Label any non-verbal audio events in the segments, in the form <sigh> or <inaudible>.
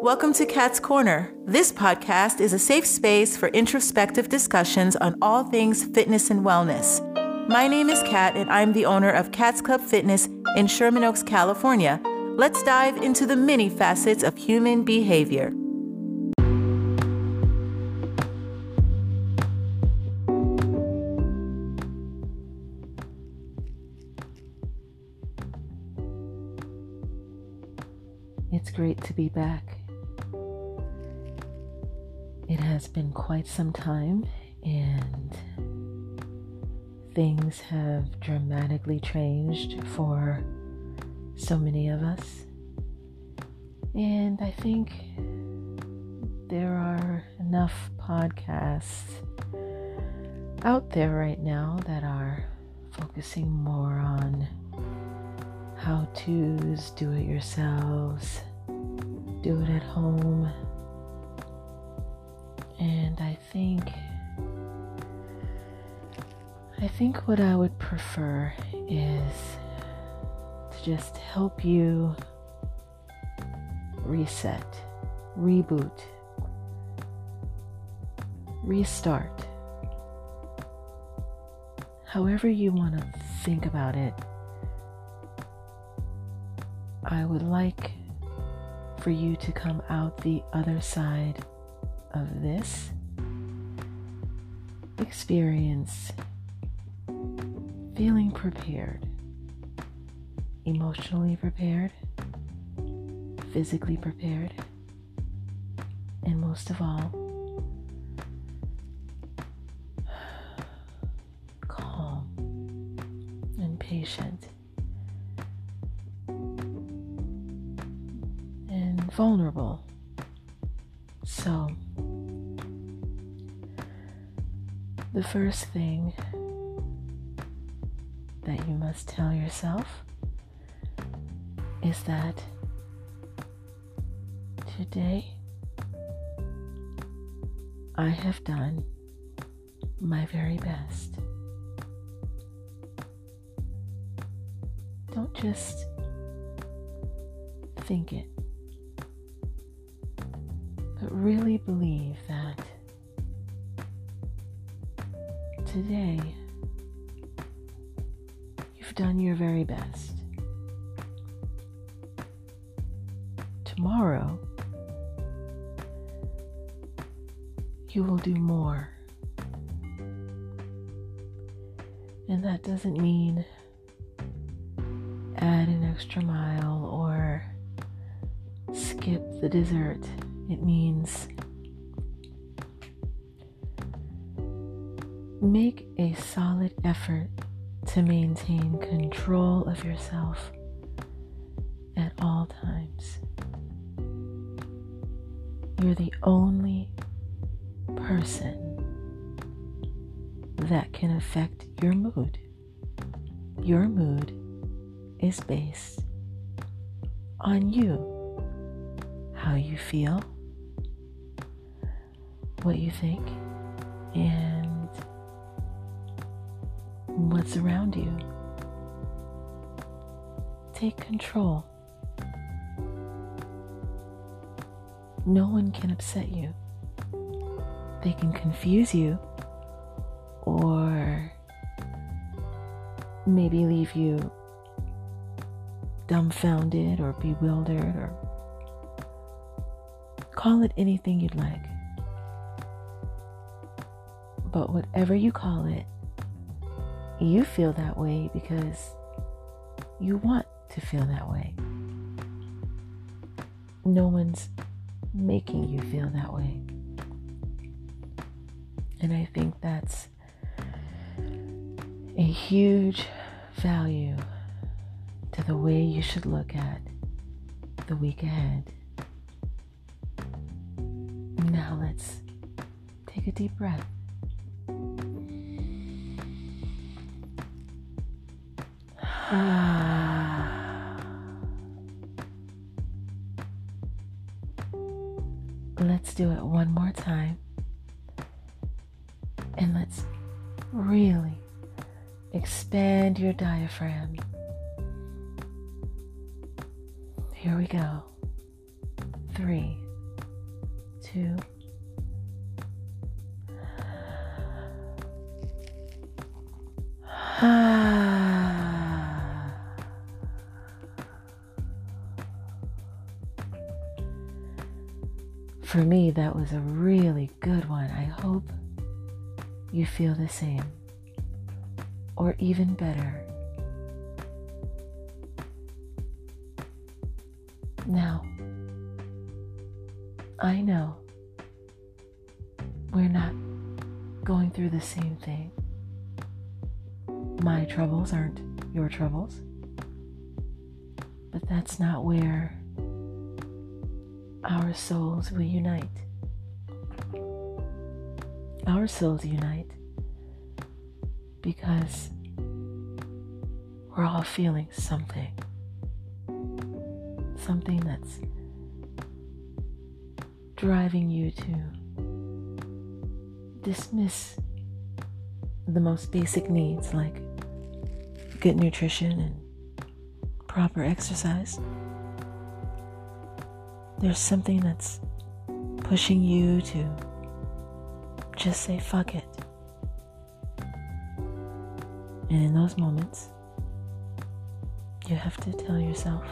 Welcome to Cat's Corner. This podcast is a safe space for introspective discussions on all things fitness and wellness. My name is Kat, and I'm the owner of Cat's Club Fitness in Sherman Oaks, California. Let's dive into the many facets of human behavior. It's great to be back. It has been quite some time, and things have dramatically changed for so many of us. And I think there are enough podcasts out there right now that are focusing more on how to's, do it yourselves, do it at home. And I think I think what I would prefer is to just help you reset, reboot, restart. However, you want to think about it, I would like for you to come out the other side of this experience feeling prepared, emotionally prepared, physically prepared, and most of all, <sighs> calm and patient and vulnerable. So, the first thing that you must tell yourself is that today I have done my very best. Don't just think it, but really believe that today you've done your very best. Tomorrow, you will do more. And that doesn't mean add an extra mile or skip the dessert. It means make a solid effort to maintain control of yourself at all times. You're the only person that can affect your mood. Your mood is based on you, how you feel, what you think, and what's around you. Take control. No one can upset you. They can confuse you or maybe leave you dumbfounded or bewildered or call it anything you'd like. But whatever you call it, you feel that way because you want to feel that way. No one's making you feel that way. And I think that's a huge value to the way you should look at the week ahead. Now let's take a deep breath. <sighs> let's do it one more time. And let's really expand your diaphragm. Here we go. Three, to For me, that was a really good one. I hope you feel the same, or even better. Now, I know we're not going through the same thing. My troubles aren't your troubles, but that's not where our souls will unite. Our souls unite because we're all feeling something. Something that's driving you to dismiss the most basic needs like good nutrition and proper exercise. There's something that's pushing you to just say fuck it. And in those moments, you have to tell yourself,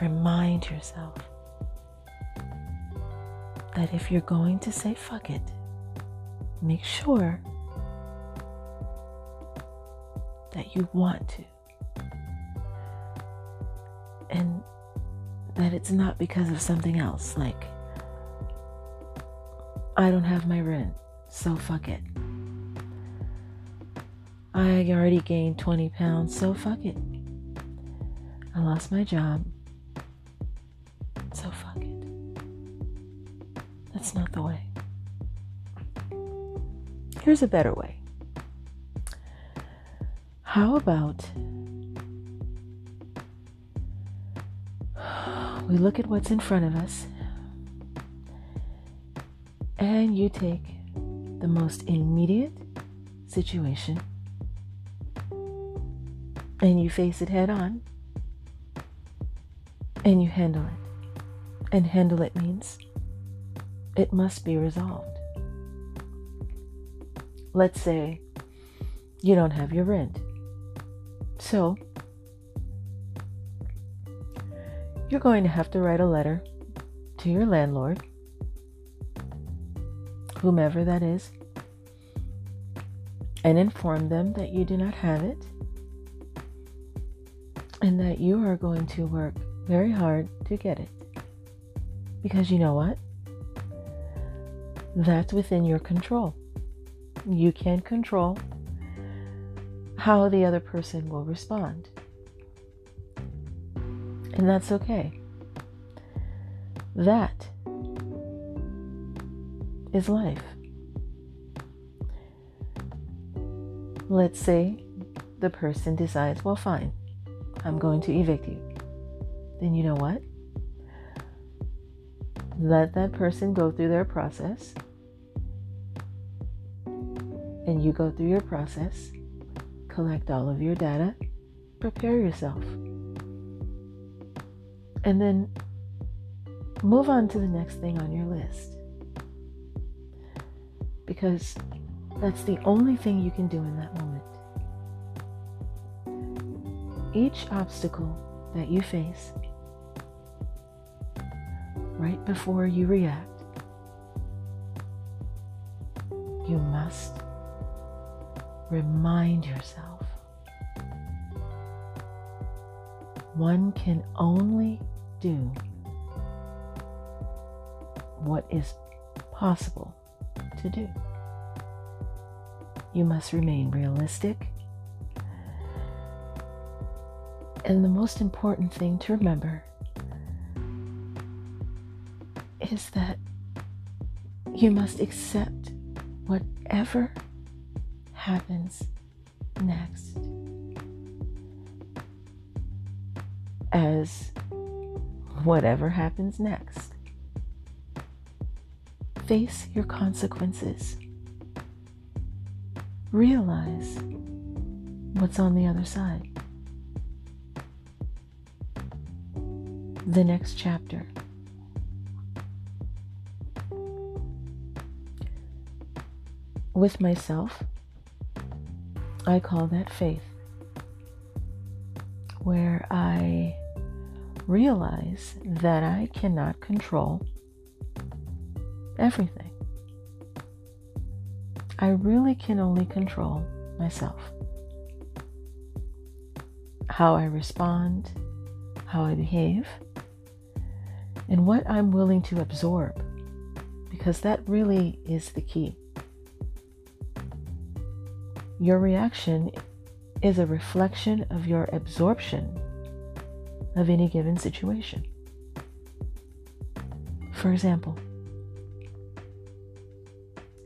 remind yourself that if you're going to say fuck it, make sure that you want to. And that it's not because of something else, like, I don't have my rent, so fuck it. I already gained 20 pounds, so fuck it. I lost my job, so fuck it. That's not the way. Here's a better way. How about we look at what's in front of us and you take the most immediate situation and you face it head on and you handle it. And handle it means it must be resolved. Let's say you don't have your rent. So, you're going to have to write a letter to your landlord, whomever that is, and inform them that you do not have it and that you are going to work very hard to get it. Because you know what? That's within your control. You can control how the other person will respond. And that's okay. That is life. Let's say the person decides, well, fine, I'm going to evict you. Then you know what? Let that person go through their process. And you go through your process, collect all of your data, prepare yourself and then move on to the next thing on your list. Because that's the only thing you can do in that moment. Each obstacle that you face, right before you react, you must remind yourself one can only do what is possible to do. You must remain realistic. And the most important thing to remember is that you must accept whatever happens next as whatever happens next. Face your consequences. Realize what's on the other side. The next chapter. With myself, I call that faith, where I realize that I cannot control everything. I really can only control myself. How I respond, how I behave, and what I'm willing to absorb, because that really is the key. Your reaction is a reflection of your absorption of any given situation. For example,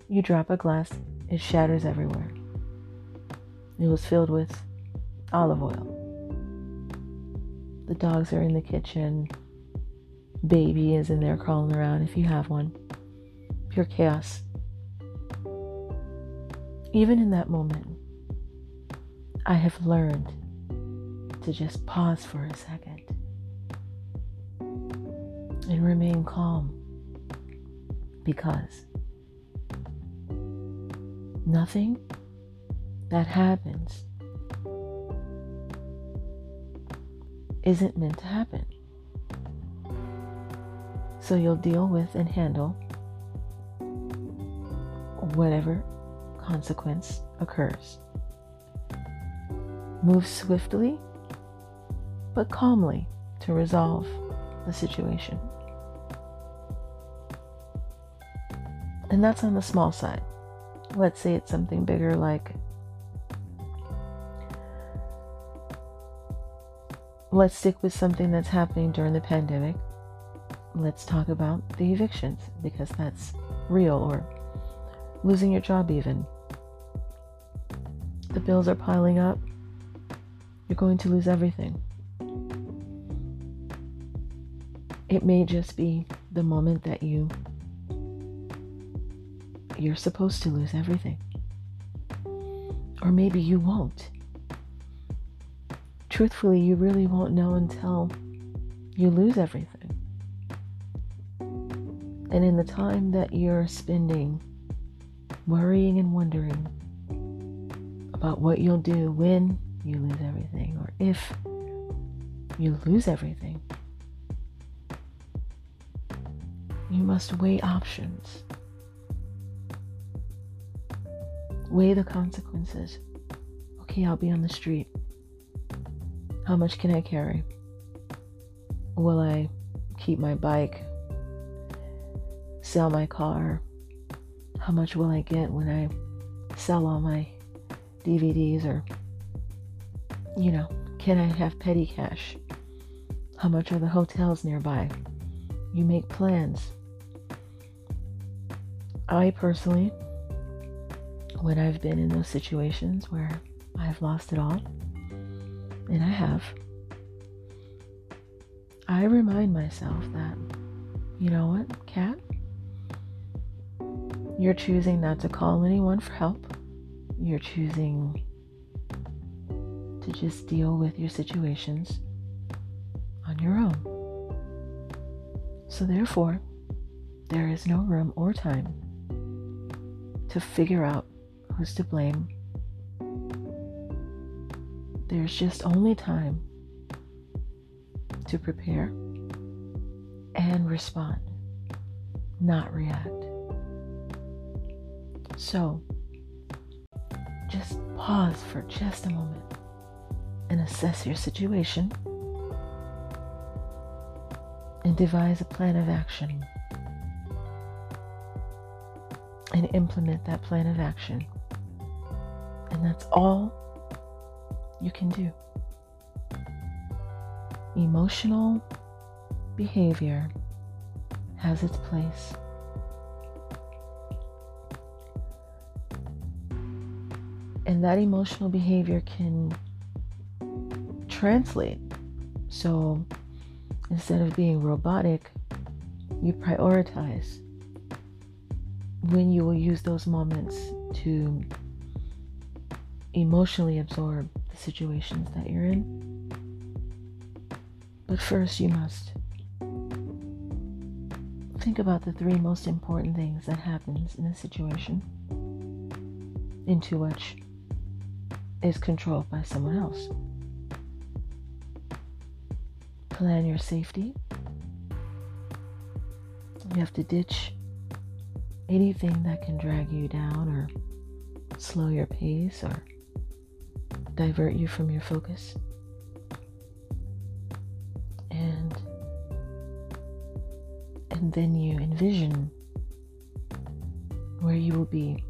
you drop a glass, it shatters everywhere. It was filled with olive oil. The dogs are in the kitchen. Baby is in there crawling around if you have one. Pure chaos. Even in that moment, I have learned to just pause for a second and remain calm because nothing that happens isn't meant to happen. So you'll deal with and handle whatever consequence occurs. Move swiftly but calmly to resolve the situation. And that's on the small side. Let's say it's something bigger like let's stick with something that's happening during the pandemic. Let's talk about the evictions because that's real or losing your job even. The bills are piling up. You're going to lose everything. It may just be the moment that you you're supposed to lose everything. Or maybe you won't. Truthfully, you really won't know until you lose everything. And in the time that you're spending worrying and wondering about what you'll do when you lose everything or if you lose everything, you must weigh options. Weigh the consequences. Okay, I'll be on the street. How much can I carry? Will I keep my bike? Sell my car? How much will I get when I sell all my DVDs or, you know, can I have petty cash? How much are the hotels nearby? You make plans. I personally, when I've been in those situations where I've lost it all, and I have, I remind myself that, you know what, Cat? You're choosing not to call anyone for help. You're choosing to just deal with your situations on your own. So, therefore, there is no room or time to figure out who's to blame there's just only time to prepare and respond, not react. So, just pause for just a moment and assess your situation and devise a plan of action and implement that plan of action. And that's all you can do. Emotional behavior has its place. And that emotional behavior can translate. So instead of being robotic, you prioritize when you will use those moments to emotionally absorb the situations that you're in. But first, you must think about the three most important things that happens in a situation. into which is controlled by someone else. Plan your safety. You have to ditch anything that can drag you down or slow your pace or divert you from your focus. And and then you envision where you will be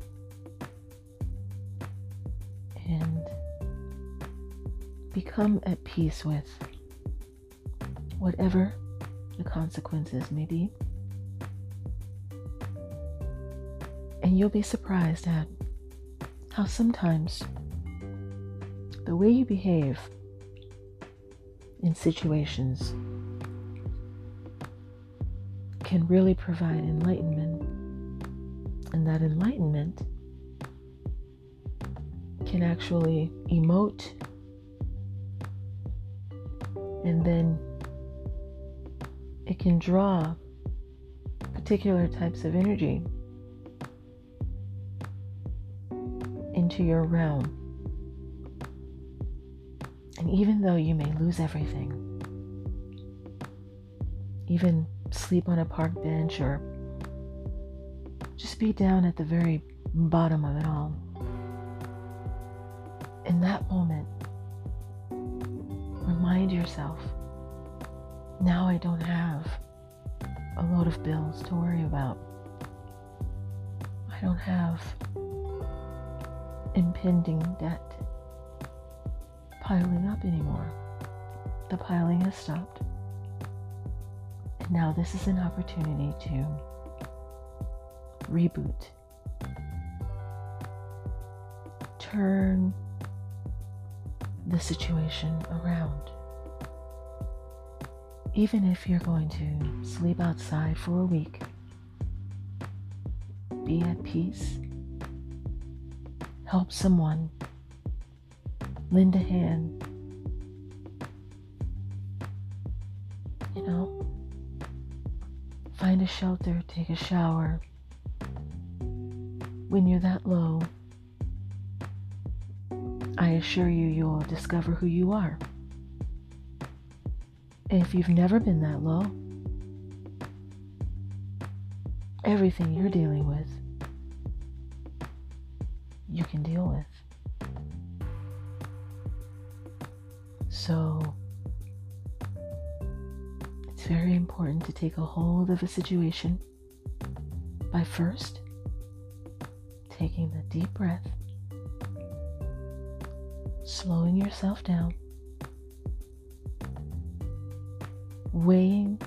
and become at peace with whatever the consequences may be. And you'll be surprised at how sometimes the way you behave in situations can really provide enlightenment. And that enlightenment can actually emote and then it can draw particular types of energy into your realm. And even though you may lose everything, even sleep on a park bench or just be down at the very bottom of it all, in that moment, remind yourself now I don't have a load of bills to worry about. I don't have impending debt piling up anymore. The piling has stopped. And now this is an opportunity to reboot. Turn the situation around. Even if you're going to sleep outside for a week, be at peace, help someone, lend a hand. You know, find a shelter, take a shower. When you're that low, I assure you, you'll discover who you are. If you've never been that low, everything you're dealing with, you can deal with. So, it's very important to take a hold of a situation by first taking a deep breath slowing yourself down, weighing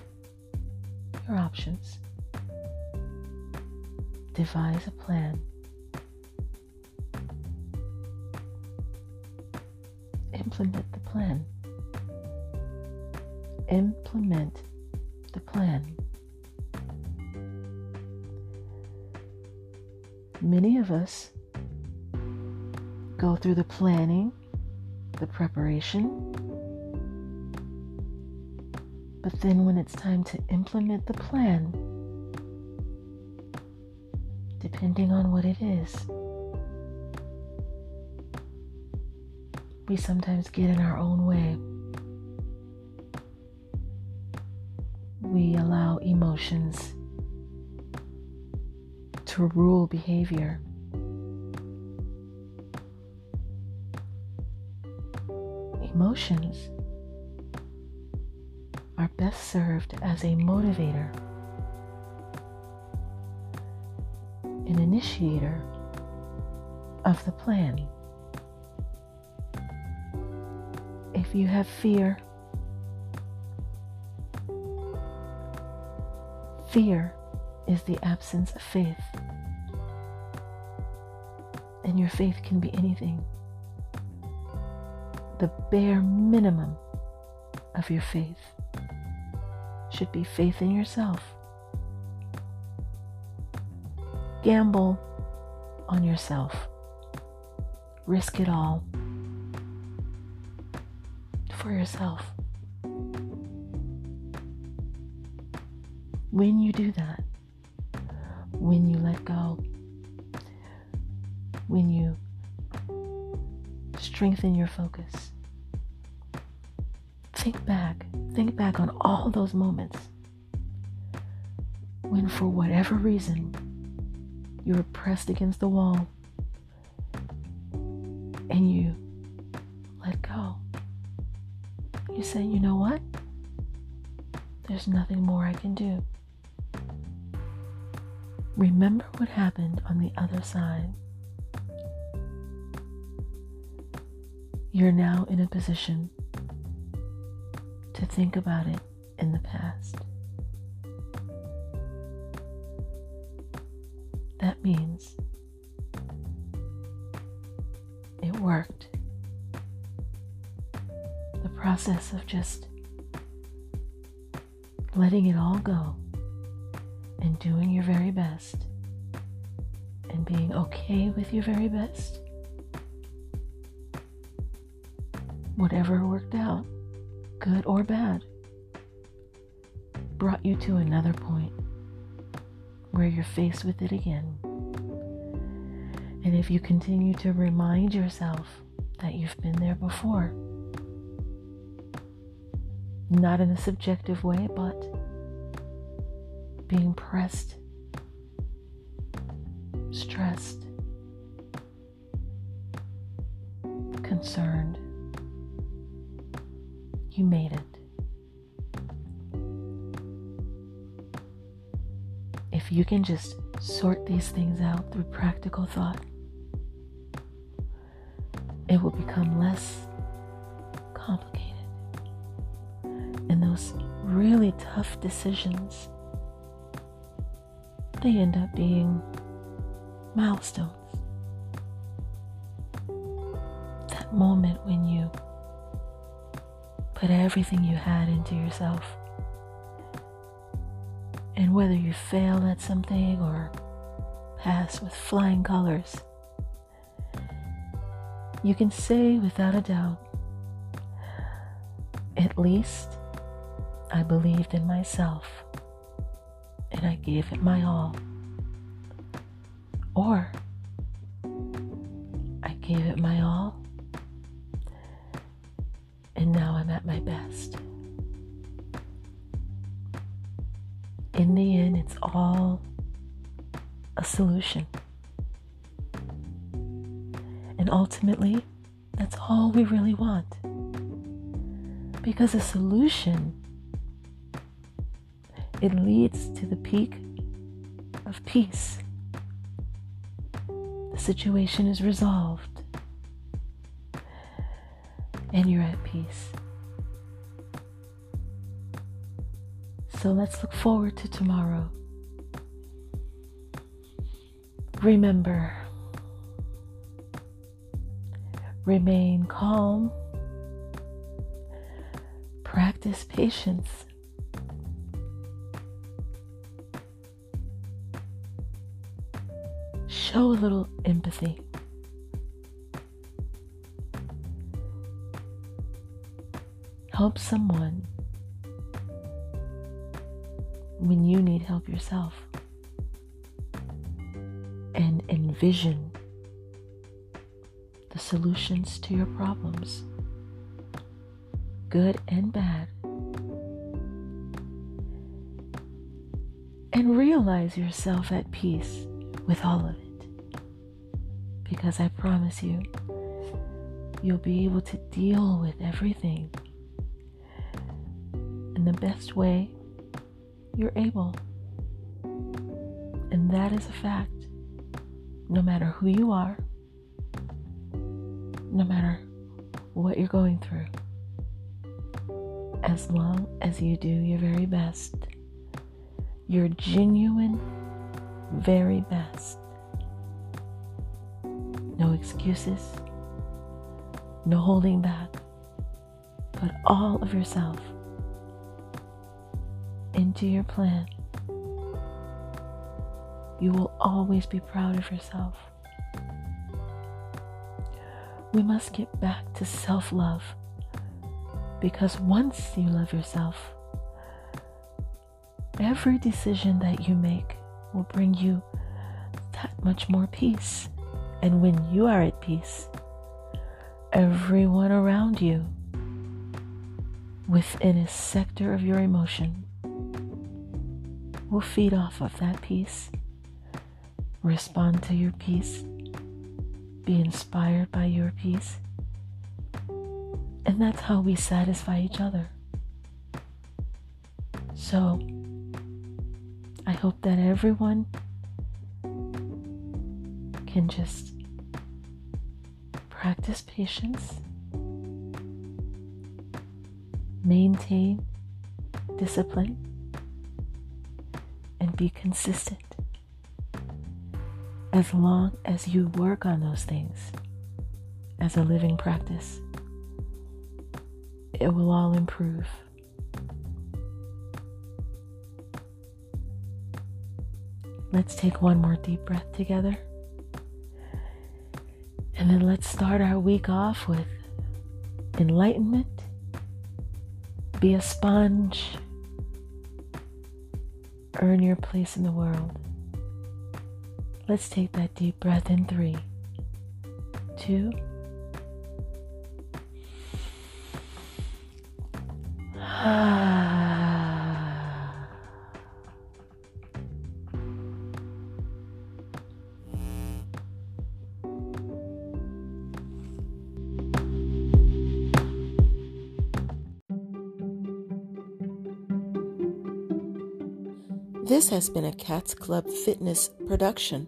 your options, devise a plan. Implement the plan. Implement the plan. Many of us go through the planning the preparation. But then when it's time to implement the plan, depending on what it is, we sometimes get in our own way. We allow emotions to rule behavior. emotions are best served as a motivator, an initiator of the plan. If you have fear, fear is the absence of faith. And your faith can be anything the bare minimum of your faith should be faith in yourself. Gamble on yourself. Risk it all yourself. When you do that, when you let go, when you strengthen your focus. Think back, think back on all those moments when, for whatever reason, you were pressed against the wall and you You say, you know what? There's nothing more I can do. Remember what happened on the other side. You're now in a position to think about it in the past. That means it worked. Process of just letting it all go and doing your very best and being okay with your very best. Whatever worked out, good or bad, brought you to another point where you're faced with it again. And if you continue to remind yourself that you've been there before, not in a subjective way, but being pressed, stressed, concerned. You made it. If you can just sort these things out through practical thought, it will become less complicated. And those really tough decisions they end up being milestones. That moment when you put everything you had into yourself. And whether you fail at something or pass with flying colors, you can say without a doubt, least I believed in myself and I gave it my all. Or I gave it my all and now I'm at my best. In the end, it's all a solution. And ultimately, that's all we really want. Because a solution it leads to the peak of peace. The situation is resolved, and you're at peace. So let's look forward to tomorrow. Remember, remain calm, practice patience show a little empathy. Help someone when you need help yourself. And envision the solutions to your problems, good and bad. And realize yourself at peace with all of it because I promise you, you'll be able to deal with everything in the best way you're able. And that is a fact. No matter who you are, no matter what you're going through, as long as you do your very best, your genuine very best, no excuses, no holding back. Put all of yourself into your plan. You will always be proud of yourself. We must get back to self love because once you love yourself, every decision that you make will bring you that much more peace. And when you are at peace, everyone around you within a sector of your emotion will feed off of that peace, respond to your peace, be inspired by your peace. And that's how we satisfy each other. So, I hope that everyone can just practice patience, maintain discipline, and be consistent. As long as you work on those things as a living practice, it will all improve. Let's take one more deep breath together. And then let's start our week off with enlightenment. Be a sponge. Earn your place in the world. Let's take that deep breath in three, two, This has been a Cats Club Fitness production.